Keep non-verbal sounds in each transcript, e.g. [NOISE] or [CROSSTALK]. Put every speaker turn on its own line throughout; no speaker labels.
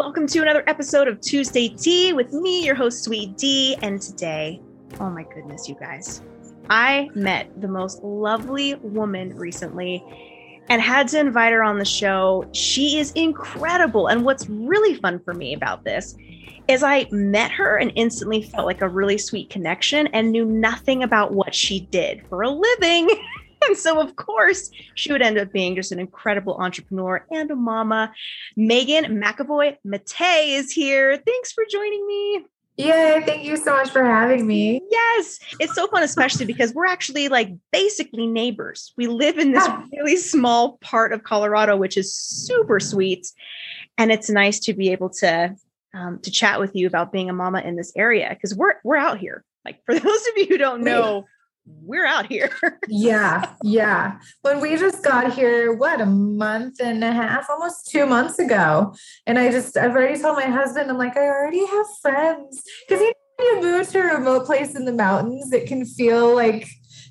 welcome to another episode of Tuesday Tea with me, your host, Sweet D. And today, oh my goodness, you guys, I met the most lovely woman recently and had to invite her on the show. She is incredible. And what's really fun for me about this is I met her and instantly felt like a really sweet connection and knew nothing about what she did for a living. [LAUGHS] [LAUGHS] and so, of course, she would end up being just an incredible entrepreneur and a mama. Megan McAvoy Matei is here. Thanks for joining me.
Yay, thank you so much for having me.
Yes, it's so fun, especially because we're actually like basically neighbors. We live in this [LAUGHS] really small part of Colorado, which is super sweet. And it's nice to be able to um, to chat with you about being a mama in this area because we're we're out here. Like for [LAUGHS] those of you who don't know, we're out here. [LAUGHS]
yeah, yeah. When we just got here, what a month and a half, almost two months ago, and I just I've already told my husband, I'm like, I already have friends because you, know, you move to a remote place in the mountains, it can feel like,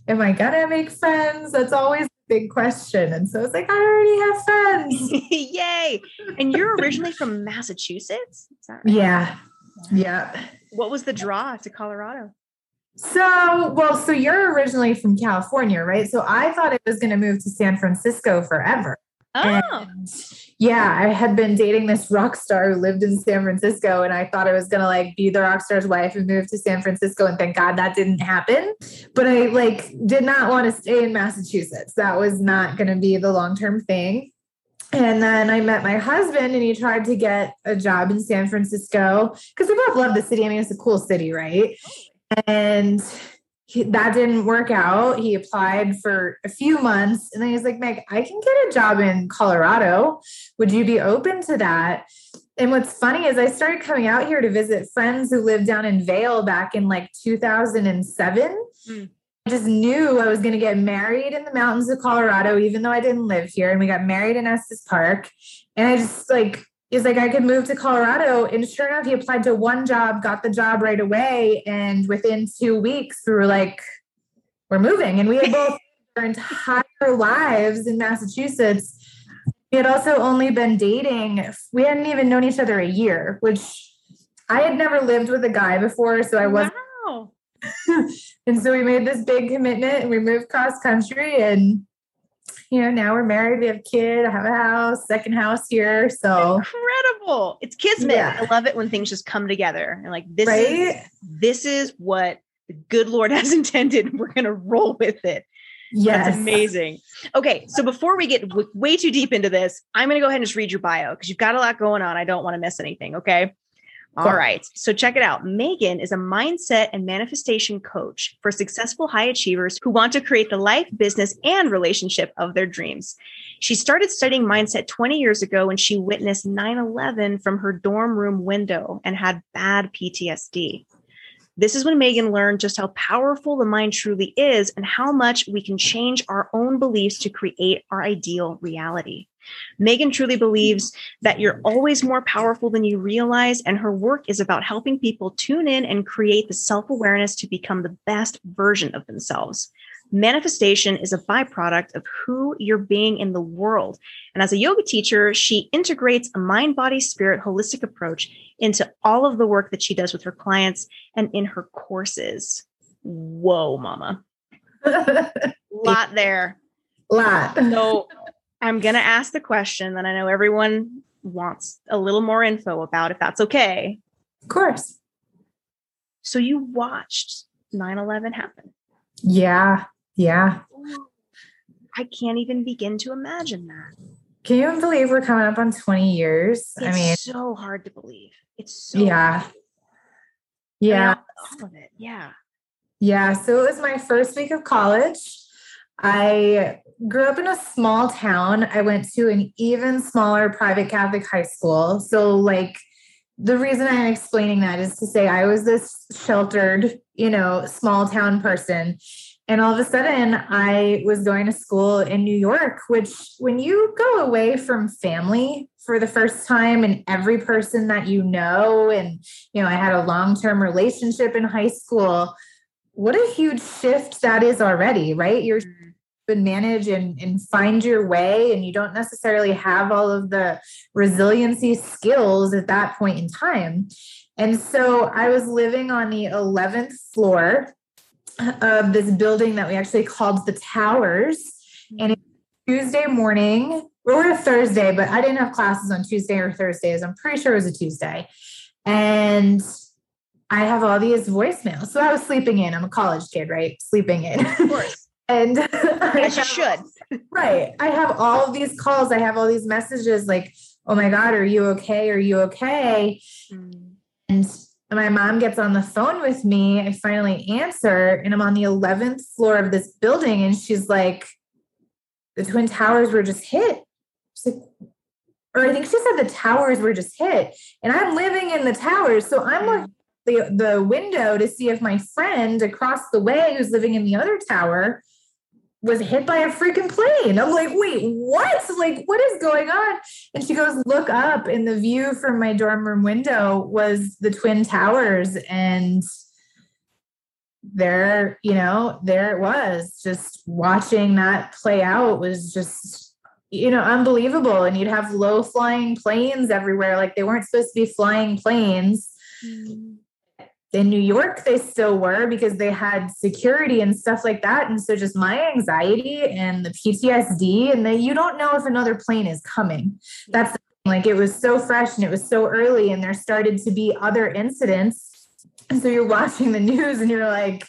am I gonna make friends? That's always a big question, and so it's like I already have friends. [LAUGHS]
Yay! And you're originally from Massachusetts,
right? Yeah, yeah.
What was the draw to Colorado?
So, well, so you're originally from California, right? So I thought I was going to move to San Francisco forever.
Oh. And
yeah, I had been dating this rock star who lived in San Francisco, and I thought I was gonna like be the rock star's wife and move to San Francisco. And thank God that didn't happen. But I like did not want to stay in Massachusetts. That was not gonna be the long term thing. And then I met my husband, and he tried to get a job in San Francisco because we both love the city. I mean, it's a cool city, right? And he, that didn't work out. He applied for a few months and then he's like, Meg, I can get a job in Colorado. Would you be open to that? And what's funny is I started coming out here to visit friends who lived down in Vail back in like 2007. Mm. I just knew I was going to get married in the mountains of Colorado, even though I didn't live here. And we got married in Estes Park. And I just like he's like, I could move to Colorado. And sure enough, he applied to one job, got the job right away. And within two weeks, we were like, we're moving. And we had both [LAUGHS] our entire lives in Massachusetts. We had also only been dating, we hadn't even known each other a year, which I had never lived with a guy before. So I wasn't. Wow. [LAUGHS] and so we made this big commitment and we moved cross country and you know, now we're married, we have a kid, I have a house, second house here. So
incredible. It's kismet. Yeah. I love it when things just come together and like this right? is this is what the good Lord [LAUGHS] has intended. We're gonna roll with it.
Yes.
That's amazing. Okay. So before we get w- way too deep into this, I'm going to go ahead and just read your bio because you've got a lot going on. I don't want to miss anything. Okay. All right. So check it out. Megan is a mindset and manifestation coach for successful high achievers who want to create the life, business, and relationship of their dreams. She started studying mindset 20 years ago when she witnessed 9 11 from her dorm room window and had bad PTSD. This is when Megan learned just how powerful the mind truly is and how much we can change our own beliefs to create our ideal reality. Megan truly believes that you're always more powerful than you realize, and her work is about helping people tune in and create the self awareness to become the best version of themselves. Manifestation is a byproduct of who you're being in the world. And as a yoga teacher, she integrates a mind, body, spirit holistic approach into all of the work that she does with her clients and in her courses. Whoa, mama. [LAUGHS] lot there.
Lot.
So I'm going to ask the question that I know everyone wants a little more info about, if that's okay.
Of course.
So you watched 9 11 happen.
Yeah. Yeah.
I can't even begin to imagine that.
Can you believe we're coming up on 20 years?
It's
I mean,
so hard to believe. It's so
yeah. Yeah.
I mean, yeah.
Yeah. So it was my first week of college. I grew up in a small town. I went to an even smaller private Catholic high school. So, like, the reason I'm explaining that is to say I was this sheltered, you know, small town person. And all of a sudden, I was going to school in New York, which, when you go away from family for the first time and every person that you know, and, you know, I had a long term relationship in high school, what a huge shift that is already, right? You're and manage and, and find your way. And you don't necessarily have all of the resiliency skills at that point in time. And so I was living on the 11th floor of this building that we actually called the Towers. Mm-hmm. And Tuesday morning, or a Thursday, but I didn't have classes on Tuesday or Thursdays. I'm pretty sure it was a Tuesday. And I have all these voicemails. So I was sleeping in. I'm a college kid, right? Sleeping in. Of
course. [LAUGHS]
and [LAUGHS]
as you should.
Right. I have all of these calls. I have all these messages like, oh my God, are you okay? Are you okay? Mm. And my mom gets on the phone with me. I finally answer, and I'm on the 11th floor of this building. And she's like, the Twin Towers were just hit. She's like, or I think she said the towers were just hit. And I'm living in the towers. So I'm looking the, the window to see if my friend across the way who's living in the other tower was hit by a freaking plane. I'm like, wait, what? Like, what is going on? And she goes, look up, and the view from my dorm room window was the Twin Towers. And there, you know, there it was. Just watching that play out was just, you know, unbelievable. And you'd have low flying planes everywhere. Like they weren't supposed to be flying planes. Mm. In New York, they still were because they had security and stuff like that. And so just my anxiety and the PTSD, and that you don't know if another plane is coming. That's like it was so fresh and it was so early, and there started to be other incidents and so you're watching the news and you're like,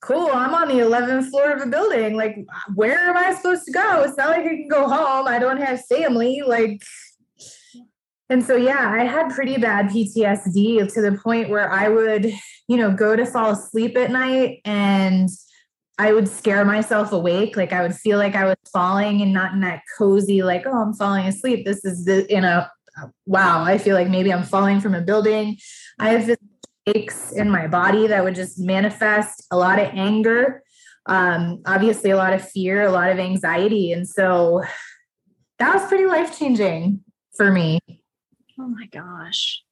cool, I'm on the 11th floor of a building. Like, where am I supposed to go? It's not like I can go home. I don't have family. Like, and so, yeah, I had pretty bad PTSD to the point where I would, you know, go to fall asleep at night and I would scare myself awake. Like I would feel like I was falling and not in that cozy, like, oh, I'm falling asleep. This is the, in a, wow, I feel like maybe I'm falling from a building. I have aches in my body that would just manifest a lot of anger, um, obviously, a lot of fear, a lot of anxiety. And so that was pretty life changing for me.
Oh my gosh.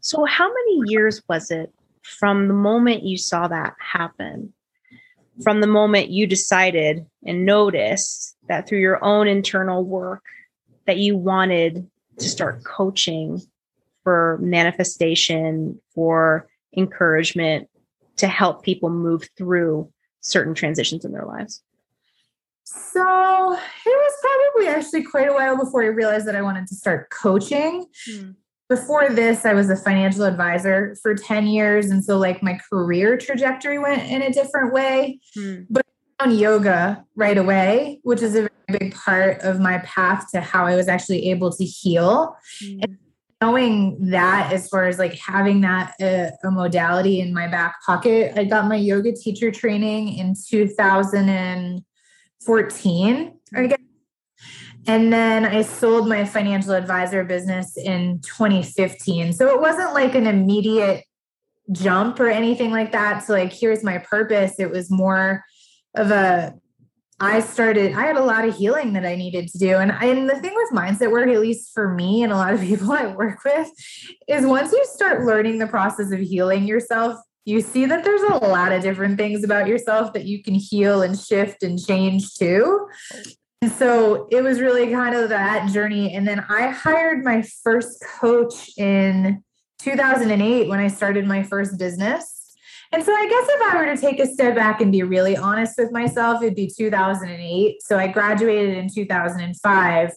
So, how many years was it from the moment you saw that happen, from the moment you decided and noticed that through your own internal work that you wanted to start coaching for manifestation, for encouragement to help people move through certain transitions in their lives?
So it was probably actually quite a while before I realized that I wanted to start coaching. Hmm. Before this, I was a financial advisor for 10 years. And so, like, my career trajectory went in a different way. Hmm. But on yoga right away, which is a very big part of my path to how I was actually able to heal. Hmm. And knowing that as far as like having that uh, a modality in my back pocket i got my yoga teacher training in 2014 i mm-hmm. guess and then i sold my financial advisor business in 2015 so it wasn't like an immediate jump or anything like that. So like here's my purpose. It was more of a I started, I had a lot of healing that I needed to do. And, and the thing with mindset work, at least for me and a lot of [LAUGHS] people I work with, is once you start learning the process of healing yourself, you see that there's a lot of different things about yourself that you can heal and shift and change too. And so it was really kind of that journey. And then I hired my first coach in 2008 when I started my first business. And so I guess if I were to take a step back and be really honest with myself, it'd be 2008. So I graduated in 2005.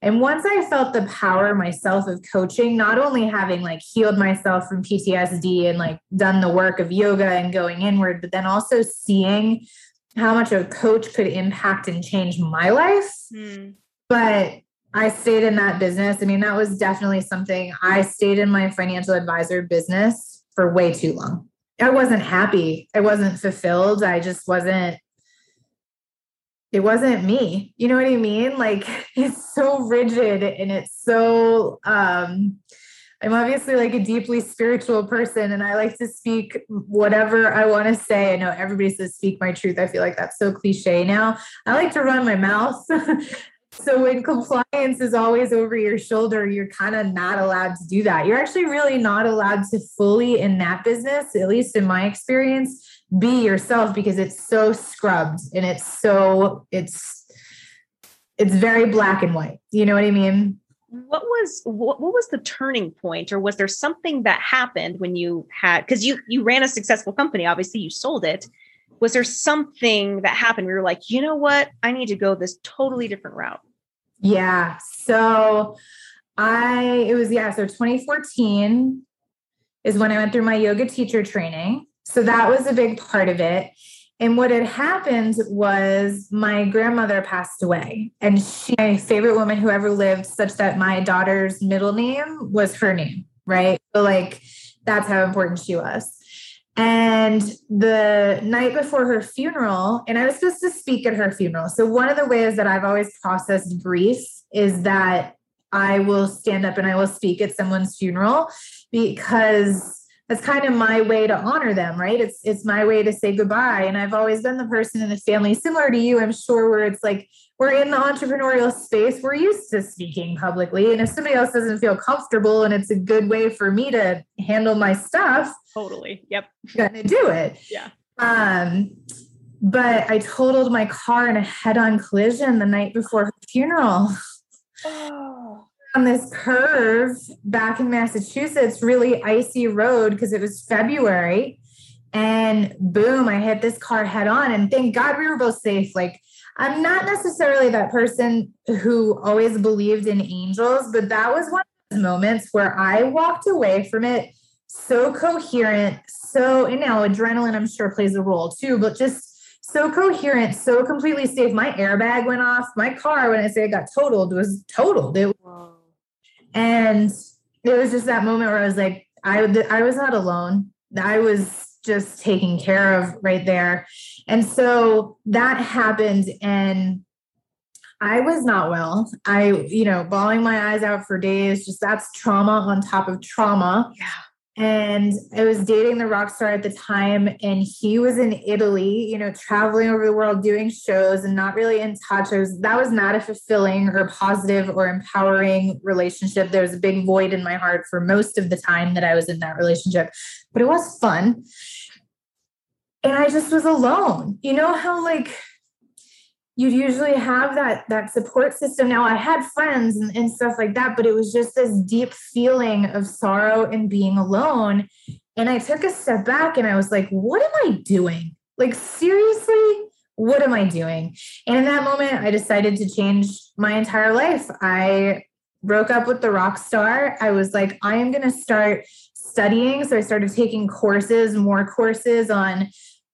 And once I felt the power myself of coaching, not only having like healed myself from PTSD and like done the work of yoga and going inward, but then also seeing how much a coach could impact and change my life. Mm. But I stayed in that business. I mean, that was definitely something I stayed in my financial advisor business for way too long. I wasn't happy. I wasn't fulfilled. I just wasn't it wasn't me. You know what I mean? Like [LAUGHS] it's so rigid and it's so um I'm obviously like a deeply spiritual person and I like to speak whatever I want to say. I know everybody says speak my truth. I feel like that's so cliche now. I like to run my mouth [LAUGHS] So when compliance is always over your shoulder, you're kind of not allowed to do that. You're actually really not allowed to fully in that business, at least in my experience, be yourself because it's so scrubbed and it's so it's it's very black and white. You know what I mean?
What was what, what was the turning point or was there something that happened when you had cuz you you ran a successful company obviously you sold it was there something that happened? We were like you know what? I need to go this totally different route.
Yeah so I it was yeah so 2014 is when I went through my yoga teacher training. So that was a big part of it. And what had happened was my grandmother passed away, and she, my favorite woman who ever lived, such that my daughter's middle name was her name, right? So, like, that's how important she was. And the night before her funeral, and I was supposed to speak at her funeral. So, one of the ways that I've always processed grief is that I will stand up and I will speak at someone's funeral because that's kind of my way to honor them right it's it's my way to say goodbye and i've always been the person in the family similar to you i'm sure where it's like we're in the entrepreneurial space. We're used to speaking publicly. And if somebody else doesn't feel comfortable and it's a good way for me to handle my stuff
totally. Yep.
Gonna do it.
Yeah.
Um but i totaled my car in a head-on collision the night before her funeral. Oh. On this curve back in Massachusetts, really icy road because it was February. And boom, I hit this car head on. And thank God we were both safe. Like, I'm not necessarily that person who always believed in angels, but that was one of those moments where I walked away from it so coherent, so, and now adrenaline, I'm sure, plays a role too, but just so coherent, so completely safe. My airbag went off. My car, when I say it got totaled, was totaled. It and it was just that moment where I was like, I, I was not alone. I was just taken care of right there. And so that happened and I was not well. I, you know, bawling my eyes out for days, just that's trauma on top of trauma.
Yeah
and I was dating the rock star at the time, and he was in Italy, you know, traveling over the world doing shows and not really in touch. Was that was not a fulfilling or positive or empowering relationship. There was a big void in my heart for most of the time that I was in that relationship, but it was fun. And I just was alone. You know how like you'd usually have that that support system. Now i had friends and, and, stuff like that but it was just this deep feeling of sorrow and being alone. And i took a step back and i was like what am i doing? Like seriously what am i doing? And in that moment i decided to change my entire life. I broke up with the rock star. I was like i am going to start studying. So i started taking courses more courses on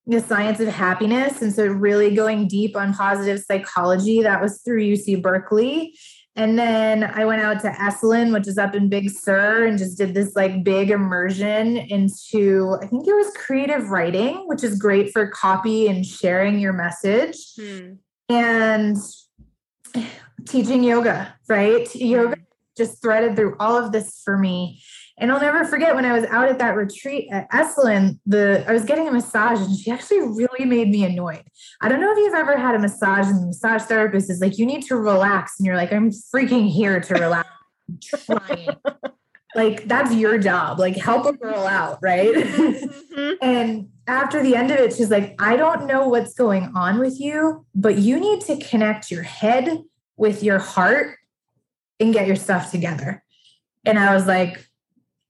the science of happiness. And so, really going deep on positive psychology, that was through UC Berkeley. And then I went out to Esalen, which is up in Big Sur, and just did this like big immersion into, I think it was creative writing, which is great for copy and sharing your message. Hmm. And teaching yoga, right? Yoga just threaded through all of this for me. And I'll never forget when I was out at that retreat at Esalen, the I was getting a massage and she actually really made me annoyed. I don't know if you've ever had a massage and the massage therapist is like, you need to relax. And you're like, I'm freaking here to relax. trying. like that's your job. Like help a girl out, right? Mm-hmm. [LAUGHS] and after the end of it, she's like, I don't know what's going on with you, but you need to connect your head with your heart and get your stuff together. And I was like,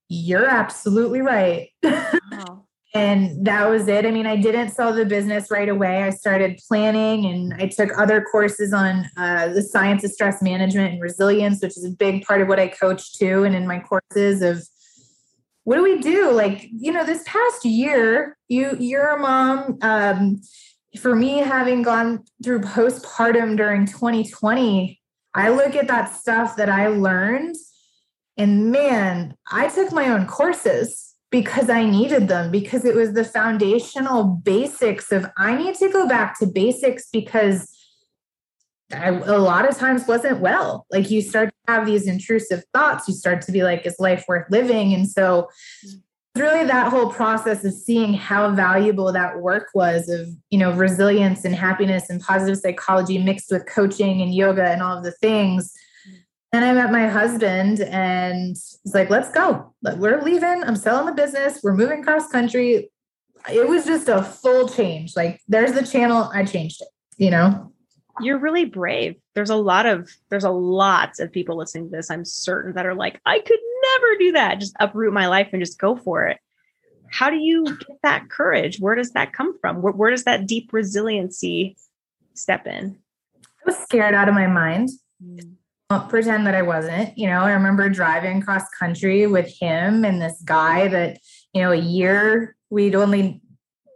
you're absolutely right. Wow. [LAUGHS] and that was it. I mean, I didn't sell the business right away. I started planning and I took other courses on uh, the science of stress management and resilience, which is a big part of what I coach too. And in my courses of what do we do? Like, you know, this past year, you you're a mom. Um, for me, having gone through postpartum during 2020, I look at that stuff that I learned and man, I took my own courses because I needed them, because it was the foundational basics of I need to go back to basics because I, a lot of times wasn't well. Like you start to have these intrusive thoughts, you start to be like, is life worth living? And so really that whole process of seeing how valuable that work was of you know resilience and happiness and positive psychology mixed with coaching and yoga and all of the things and I met my husband and was like, let's go. We're leaving. I'm selling the business. We're moving cross country. it was just a full change. Like there's the channel, I changed it, you know?
You're really brave. There's a lot of there's a lot of people listening to this, I'm certain, that are like, I could never do that. Just uproot my life and just go for it. How do you get that courage? Where does that come from? Where, where does that deep resiliency step in?
I was scared out of my mind. Mm. Pretend that I wasn't. You know, I remember driving cross country with him and this guy that, you know, a year we'd only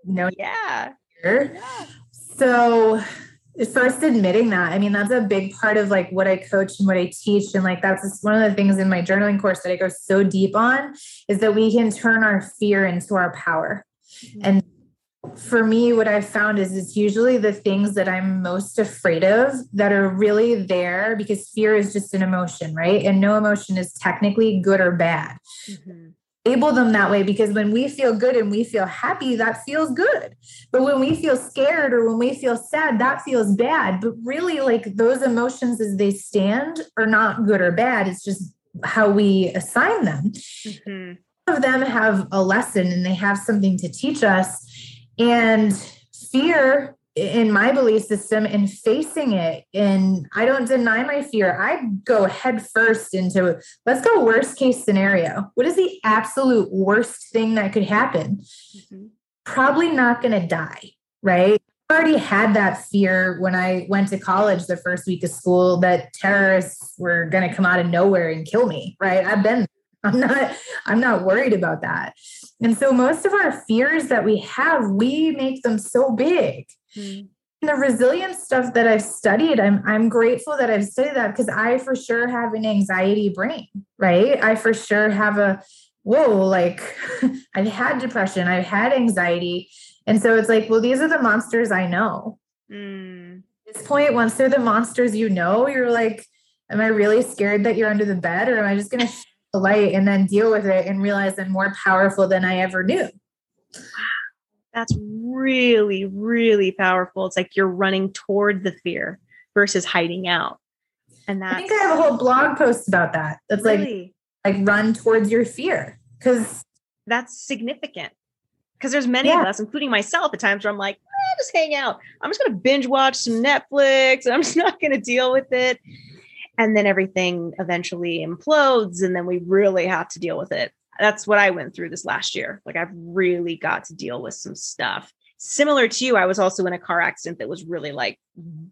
known.
Yeah. yeah.
So first admitting that, I mean, that's a big part of like what I coach and what I teach. And like that's one of the things in my journaling course that I go so deep on is that we can turn our fear into our power. Mm-hmm. And for me, what I've found is it's usually the things that I'm most afraid of that are really there because fear is just an emotion, right? And no emotion is technically good or bad. Mm-hmm. Label them that way because when we feel good and we feel happy, that feels good. But when we feel scared or when we feel sad, that feels bad. But really, like those emotions as they stand are not good or bad. It's just how we assign them. Mm-hmm. of them have a lesson and they have something to teach us and fear in my belief system and facing it and i don't deny my fear. I go head first into let's go worst case scenario. What is the absolute worst thing that could happen? Mm-hmm. probably not going to die right? I already had that fear when i went to college the first week of school that terrorists were going to come out of nowhere and kill me right? I've been i'm not i'm not worried about that and so most of our fears that we have, we make them so big. Mm. The resilience stuff that I've studied, I'm I'm grateful that I've studied that because I for sure have an anxiety brain, right? I for sure have a whoa, like [LAUGHS] I've had depression, I've had anxiety. And so it's like, well, these are the monsters I know. Mm. At this point, once they're the monsters you know, you're like, am I really scared that you're under the bed or am I just gonna [LAUGHS] the light and then deal with it and realize I'm more powerful than I ever knew.
That's really, really powerful. It's like you're running toward the fear versus hiding out. And that
I think I have a whole blog post about that. That's really? like like run towards your fear. Cause
that's significant. Because there's many yeah. of us, including myself, at times where I'm like, eh, just hang out. I'm just gonna binge watch some Netflix and I'm just not gonna deal with it and then everything eventually implodes and then we really have to deal with it. That's what i went through this last year. Like i've really got to deal with some stuff. Similar to you i was also in a car accident that was really like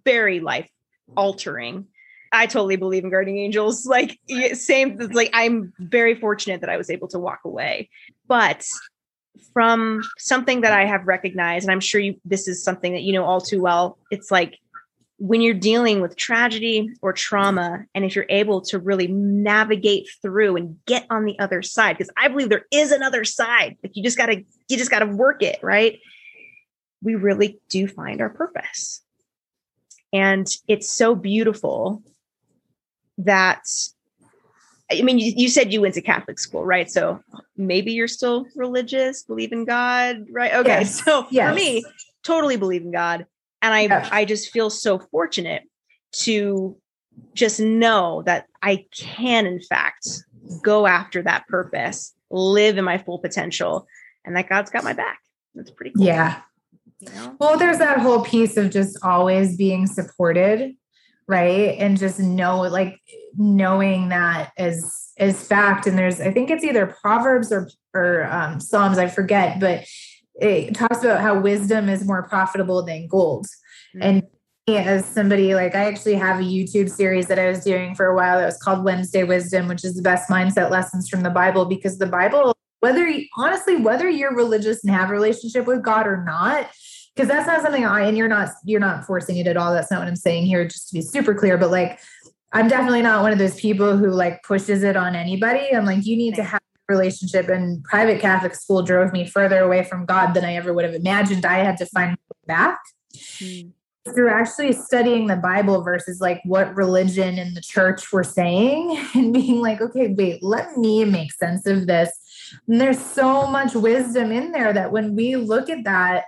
very life altering i totally believe in guardian angels. [LAUGHS] Like same like i'm very fortunate that i was able to walk away. But from something that i have recognized and i'm sure you this is something that you know all too well it's like when you're dealing with tragedy or trauma, and if you're able to really navigate through and get on the other side, because I believe there is another side, like you just gotta, you just gotta work it, right? We really do find our purpose. And it's so beautiful that I mean, you, you, said you went to Catholic school, right? So maybe you're still religious, believe in God, right? Okay. Yes. So yes. for me, totally believe in God and i yeah. i just feel so fortunate to just know that i can in fact go after that purpose live in my full potential and that god's got my back. That's pretty cool.
Yeah. You know? well there's that whole piece of just always being supported right? And just know like knowing that as as fact. And there's i think it's either proverbs or or um, psalms i forget but it talks about how wisdom is more profitable than gold. Mm-hmm. And as somebody like I actually have a YouTube series that I was doing for a while that was called Wednesday Wisdom, which is the best mindset lessons from the Bible because the Bible, whether you, honestly, whether you're religious and have a relationship with God or not, because that's not something I and you're not you're not forcing it at all. That's not what I'm saying here, just to be super clear. But like I'm definitely not one of those people who like pushes it on anybody. I'm like, you need to have relationship and private Catholic school drove me further away from God than I ever would have imagined. I had to find back. Mm. Through actually studying the Bible versus like what religion and the church were saying, [LAUGHS] and being like, okay, wait, let me make sense of this. And there's so much wisdom in there that when we look at that,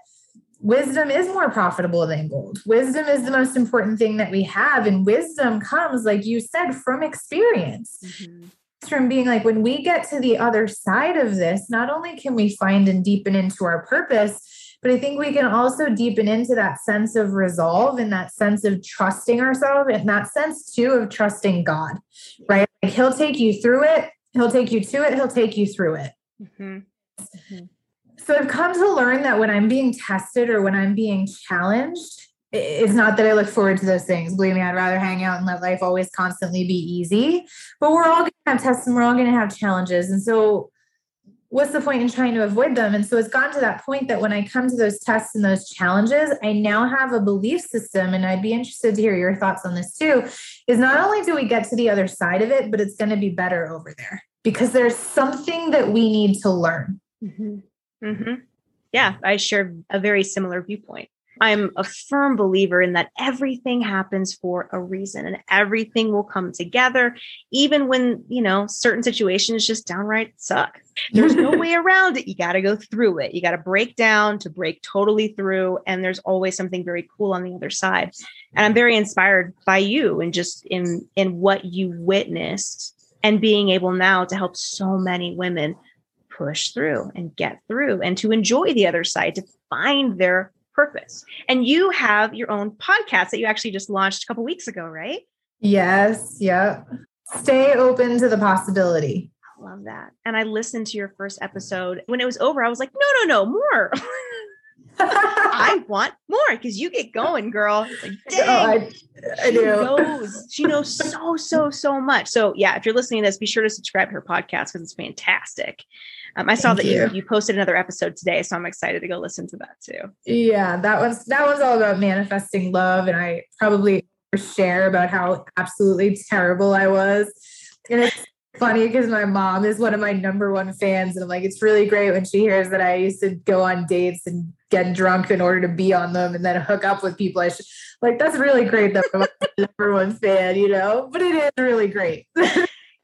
wisdom is more profitable than gold. Wisdom is the most important thing that we have. And wisdom comes, like you said, from experience. Mm-hmm from being like when we get to the other side of this, not only can we find and deepen into our purpose, but I think we can also deepen into that sense of resolve and that sense of trusting ourselves and that sense too of trusting God, right? Like he'll take you through it, he'll take you to it, he'll take you through it. Mm-hmm. Mm-hmm. So I've come to learn that when I'm being tested or when I'm being challenged, it's not that I look forward to those things. Believe me, I'd rather hang out and let life always constantly be easy. But we're all going to have tests and we're all going to have challenges. And so, what's the point in trying to avoid them? And so, it's gotten to that point that when I come to those tests and those challenges, I now have a belief system. And I'd be interested to hear your thoughts on this too. Is not only do we get to the other side of it, but it's going to be better over there because there's something that we need to learn.
Mm-hmm. Mm-hmm. Yeah, I share a very similar viewpoint. I'm a firm believer in that everything happens for a reason and everything will come together, even when, you know, certain situations just downright suck. There's no [LAUGHS] way around it. You got to go through it. You got to break down to break totally through. And there's always something very cool on the other side. And I'm very inspired by you and just in, in what you witnessed and being able now to help so many women push through and get through and to enjoy the other side, to find their purpose. And you have your own podcast that you actually just launched a couple weeks ago, right?
Yes. Yep. Stay open to the possibility.
I love that. And I listened to your first episode. When it was over, I was like, no, no, no, more. [LAUGHS] I [LAUGHS] want more because you get going, girl. Like, dang, [LAUGHS] oh, I, I she knows. She knows so, so, so much. So yeah, if you're listening to this, be sure to subscribe to her podcast because it's fantastic. Um, I saw Thank that you. you. you posted another episode today, so I'm excited to go listen to that too.
Yeah, that was that was all about manifesting love, and I probably share about how absolutely terrible I was. And it's funny because my mom is one of my number one fans, and I'm like, it's really great when she hears that I used to go on dates and get drunk in order to be on them, and then hook up with people. I should like that's really great that I'm [LAUGHS] number one fan, you know. But it is really great. [LAUGHS]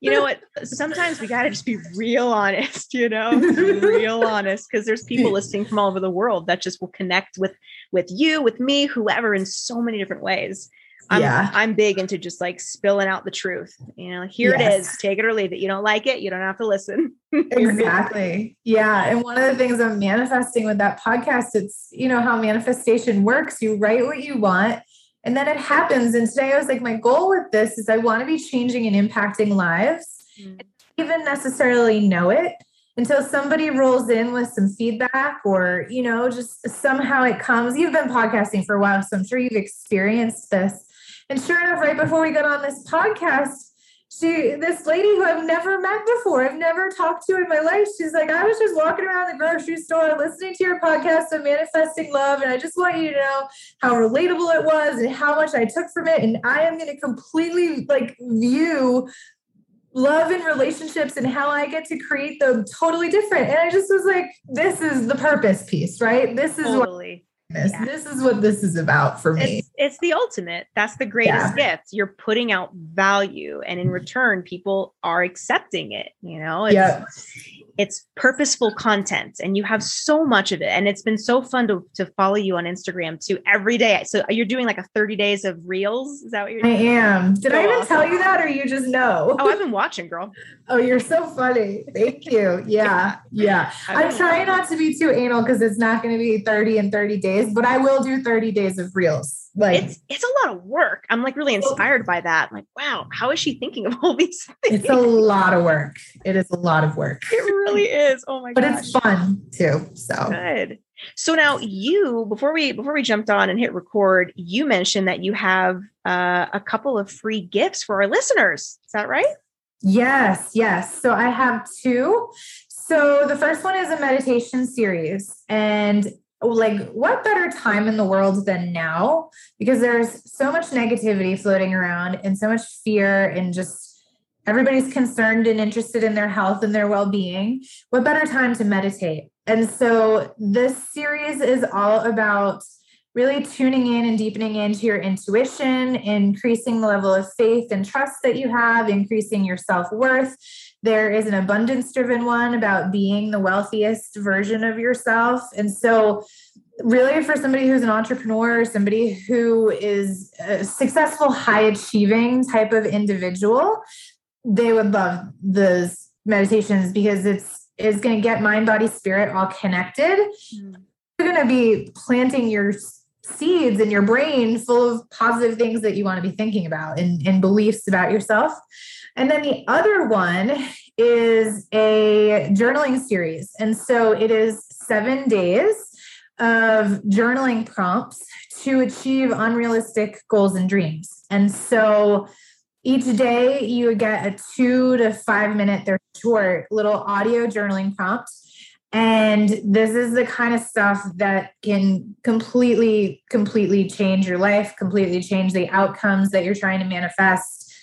you know what? Sometimes we got to just be real honest, you know, real [LAUGHS] honest, because there's people listening from all over the world that just will connect with with you, with me, whoever, in so many different ways. I'm, yeah. I'm big into just like spilling out the truth. You know, here yes. it is. Take it or leave it. You don't like it, you don't have to listen. [LAUGHS]
exactly. Yeah. And one of the things I'm manifesting with that podcast, it's, you know, how manifestation works. You write what you want and then it happens. And today I was like, my goal with this is I want to be changing and impacting lives. Mm. even necessarily know it until somebody rolls in with some feedback or, you know, just somehow it comes. You've been podcasting for a while, so I'm sure you've experienced this. And sure enough, right before we got on this podcast, she this lady who I've never met before, I've never talked to in my life. She's like, I was just walking around the grocery store listening to your podcast on manifesting love, and I just want you to know how relatable it was and how much I took from it. And I am going to completely like view love and relationships and how I get to create them totally different. And I just was like, this is the purpose piece, right? This is totally. This. Yeah. This is what this is about for
me. It's, it's the ultimate. That's the greatest yeah. gift. You're putting out value, and in mm-hmm. return, people are accepting it. You know, it's, yeah it's purposeful content and you have so much of it and it's been so fun to, to follow you on instagram too every day. So you're doing like a 30 days of reels? Is that what you're doing?
i am. Did so i even awesome. tell you that or you just know?
Oh i've been watching girl. [LAUGHS]
Oh you're so funny. Thank you. Yeah [LAUGHS] yeah. I'm trying not to be too anal because it's not going to be 30 and 30 days but i will do 30 days of reels like
it's it's a lot of work. I'm like really inspired by that. I'm like, wow, how is she thinking of all [LAUGHS] these
things? It's a lot of work. It is a lot of work.
It really [LAUGHS] is. Oh my
but gosh. But it's fun too. So
good. So now you, before we before we jumped on and hit record, you mentioned that you have uh, a couple of free gifts for our listeners. Is that right?
Yes, yes. So I have two. So the first one is a meditation series, and like what better time in the world than now? Because there's so much negativity floating around and so much fear and just everybody's concerned and interested in their health and their well-being. What better time to meditate? And so this series is all about really tuning in and deepening into your intuition increasing the level of faith and trust that you have increasing your self-worth there is an abundance driven one about being the wealthiest version of yourself. And so, really, for somebody who's an entrepreneur, or somebody who is a successful, high achieving type of individual, they would love those meditations because it's it's going to get mind, body, spirit all connected. Mm. You're going to be planting your seeds in your brain full of positive things that you want to be thinking about and, and beliefs about yourself. And then the other one is a journaling series. And so it is seven days of journaling prompts to achieve unrealistic goals and dreams. And so each day you get a two to five minute, they're short little audio journaling prompt. And this is the kind of stuff that can completely, completely change your life, completely change the outcomes that you're trying to manifest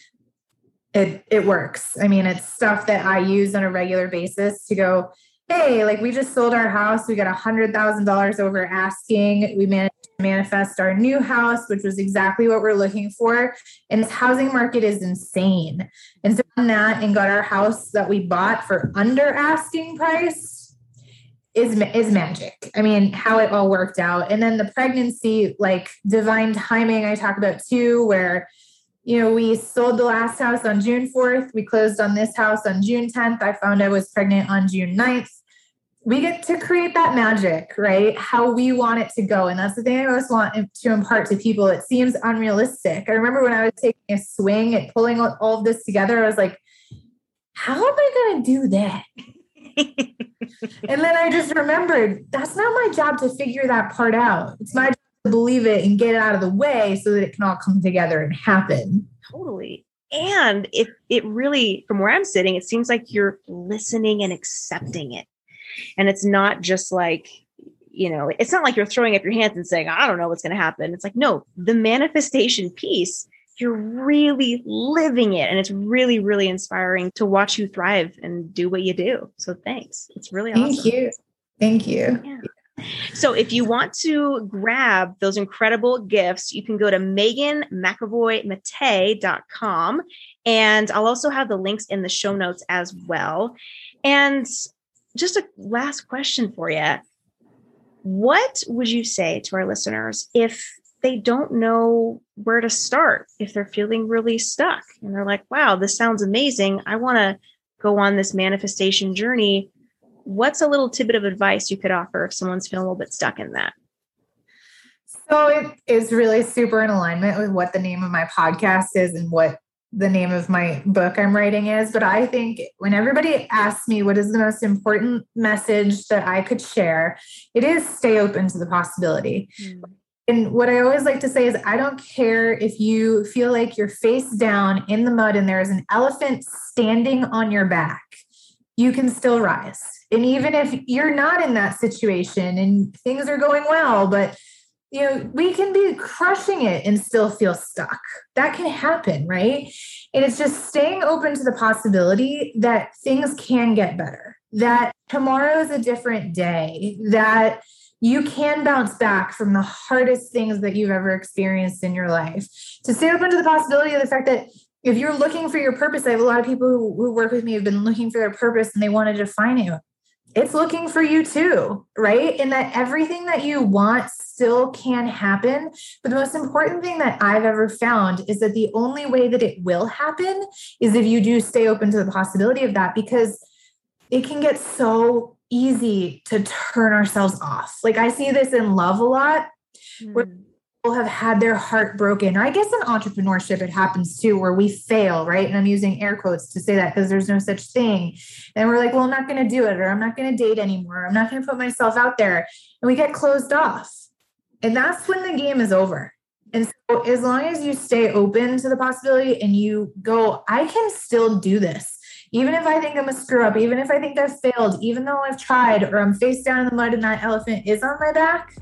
it it works. I mean, it's stuff that I use on a regular basis to go, hey, like we just sold our house, we got a hundred thousand dollars over asking. We managed to manifest our new house, which was exactly what we're looking for. And this housing market is insane. And so on that and got our house that we bought for under asking price is is magic. I mean, how it all worked out. And then the pregnancy, like divine timing, I talk about too, where you know, we sold the last house on June 4th. We closed on this house on June 10th. I found I was pregnant on June 9th. We get to create that magic, right? How we want it to go. And that's the thing I always want to impart to people. It seems unrealistic. I remember when I was taking a swing at pulling all of this together, I was like, how am I going to do that? [LAUGHS] and then I just remembered that's not my job to figure that part out. It's my job to believe it and get it out of the way so that it can all come together and happen.
Totally. And it it really, from where I'm sitting, it seems like you're listening and accepting it. And it's not just like, you know, it's not like you're throwing up your hands and saying, I don't know what's going to happen. It's like, no, the manifestation piece, you're really living it. And it's really, really inspiring to watch you thrive and do what you do. So thanks. It's really awesome.
Thank awesome. you. Thank you. Yeah.
So if you want to grab those incredible gifts, you can go to meganmcavoymate.com. And I'll also have the links in the show notes as well. And just a last question for you. What would you say to our listeners if they don't know where to start, if they're feeling really stuck and they're like, wow, this sounds amazing. I want to go on this manifestation journey what's a little tidbit of advice you could offer if someone's feeling a little bit stuck in that?
So it is really super in alignment with what the name of my podcast is and what the name of my book I'm writing is. But I think when everybody asks me what is the most important message that I could share, it is stay open to the possibility. Mm. And what I always like to say is, I don't care if you feel like you're face down in the mud and there is an elephant standing on your back, you can still rise. And even if you're not in that situation and things are going well but you know we can be crushing it and still feel stuck. That can happen right? And it's just staying open to the possibility that things can get better that tomorrow is a different day that you can bounce back from the hardest things that you've ever experienced in your life to stay open to the possibility of the fact that if you're looking for your purpose, I have a lot of people who, who work with me have been looking for their purpose and they want to define it it's looking for you too, right? And that everything that you want still can happen. But the most important thing that I've ever found is that the only way that it will happen is if you do stay open to the possibility of that because it can get so easy to turn ourselves off. Like I see this in love a lot. Mm. Where people have had their heart broken. Or I guess in entrepreneurship, it happens too, where we fail, right? And I'm using air quotes to say that because there's no such thing. And we're like, well, I'm not going to do it, or I'm not going to date anymore. I'm not going to put myself out there. And we get closed off. And that's when the game is over. And so, as long as you stay open to the possibility and you go, I can still do this. Even if I think I'm a screw up, even if I think I've failed, even though I've tried or I'm face down in the mud and that elephant is on my back,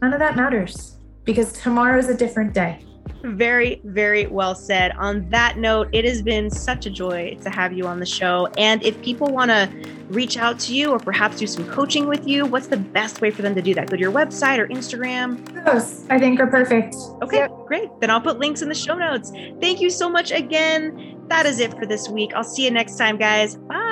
none of that matters because tomorrow is a different day.
Very, very well said. On that note, it has been such a joy to have you on the show. And if people want to reach out to you or perhaps do some coaching with you, what's the best way for them to do that? Go to your website or Instagram?
Those I think are perfect.
Okay, yep. great. Then I'll put links in the show notes. Thank you so much again. That is it for this week. I'll see you next time, guys. Bye.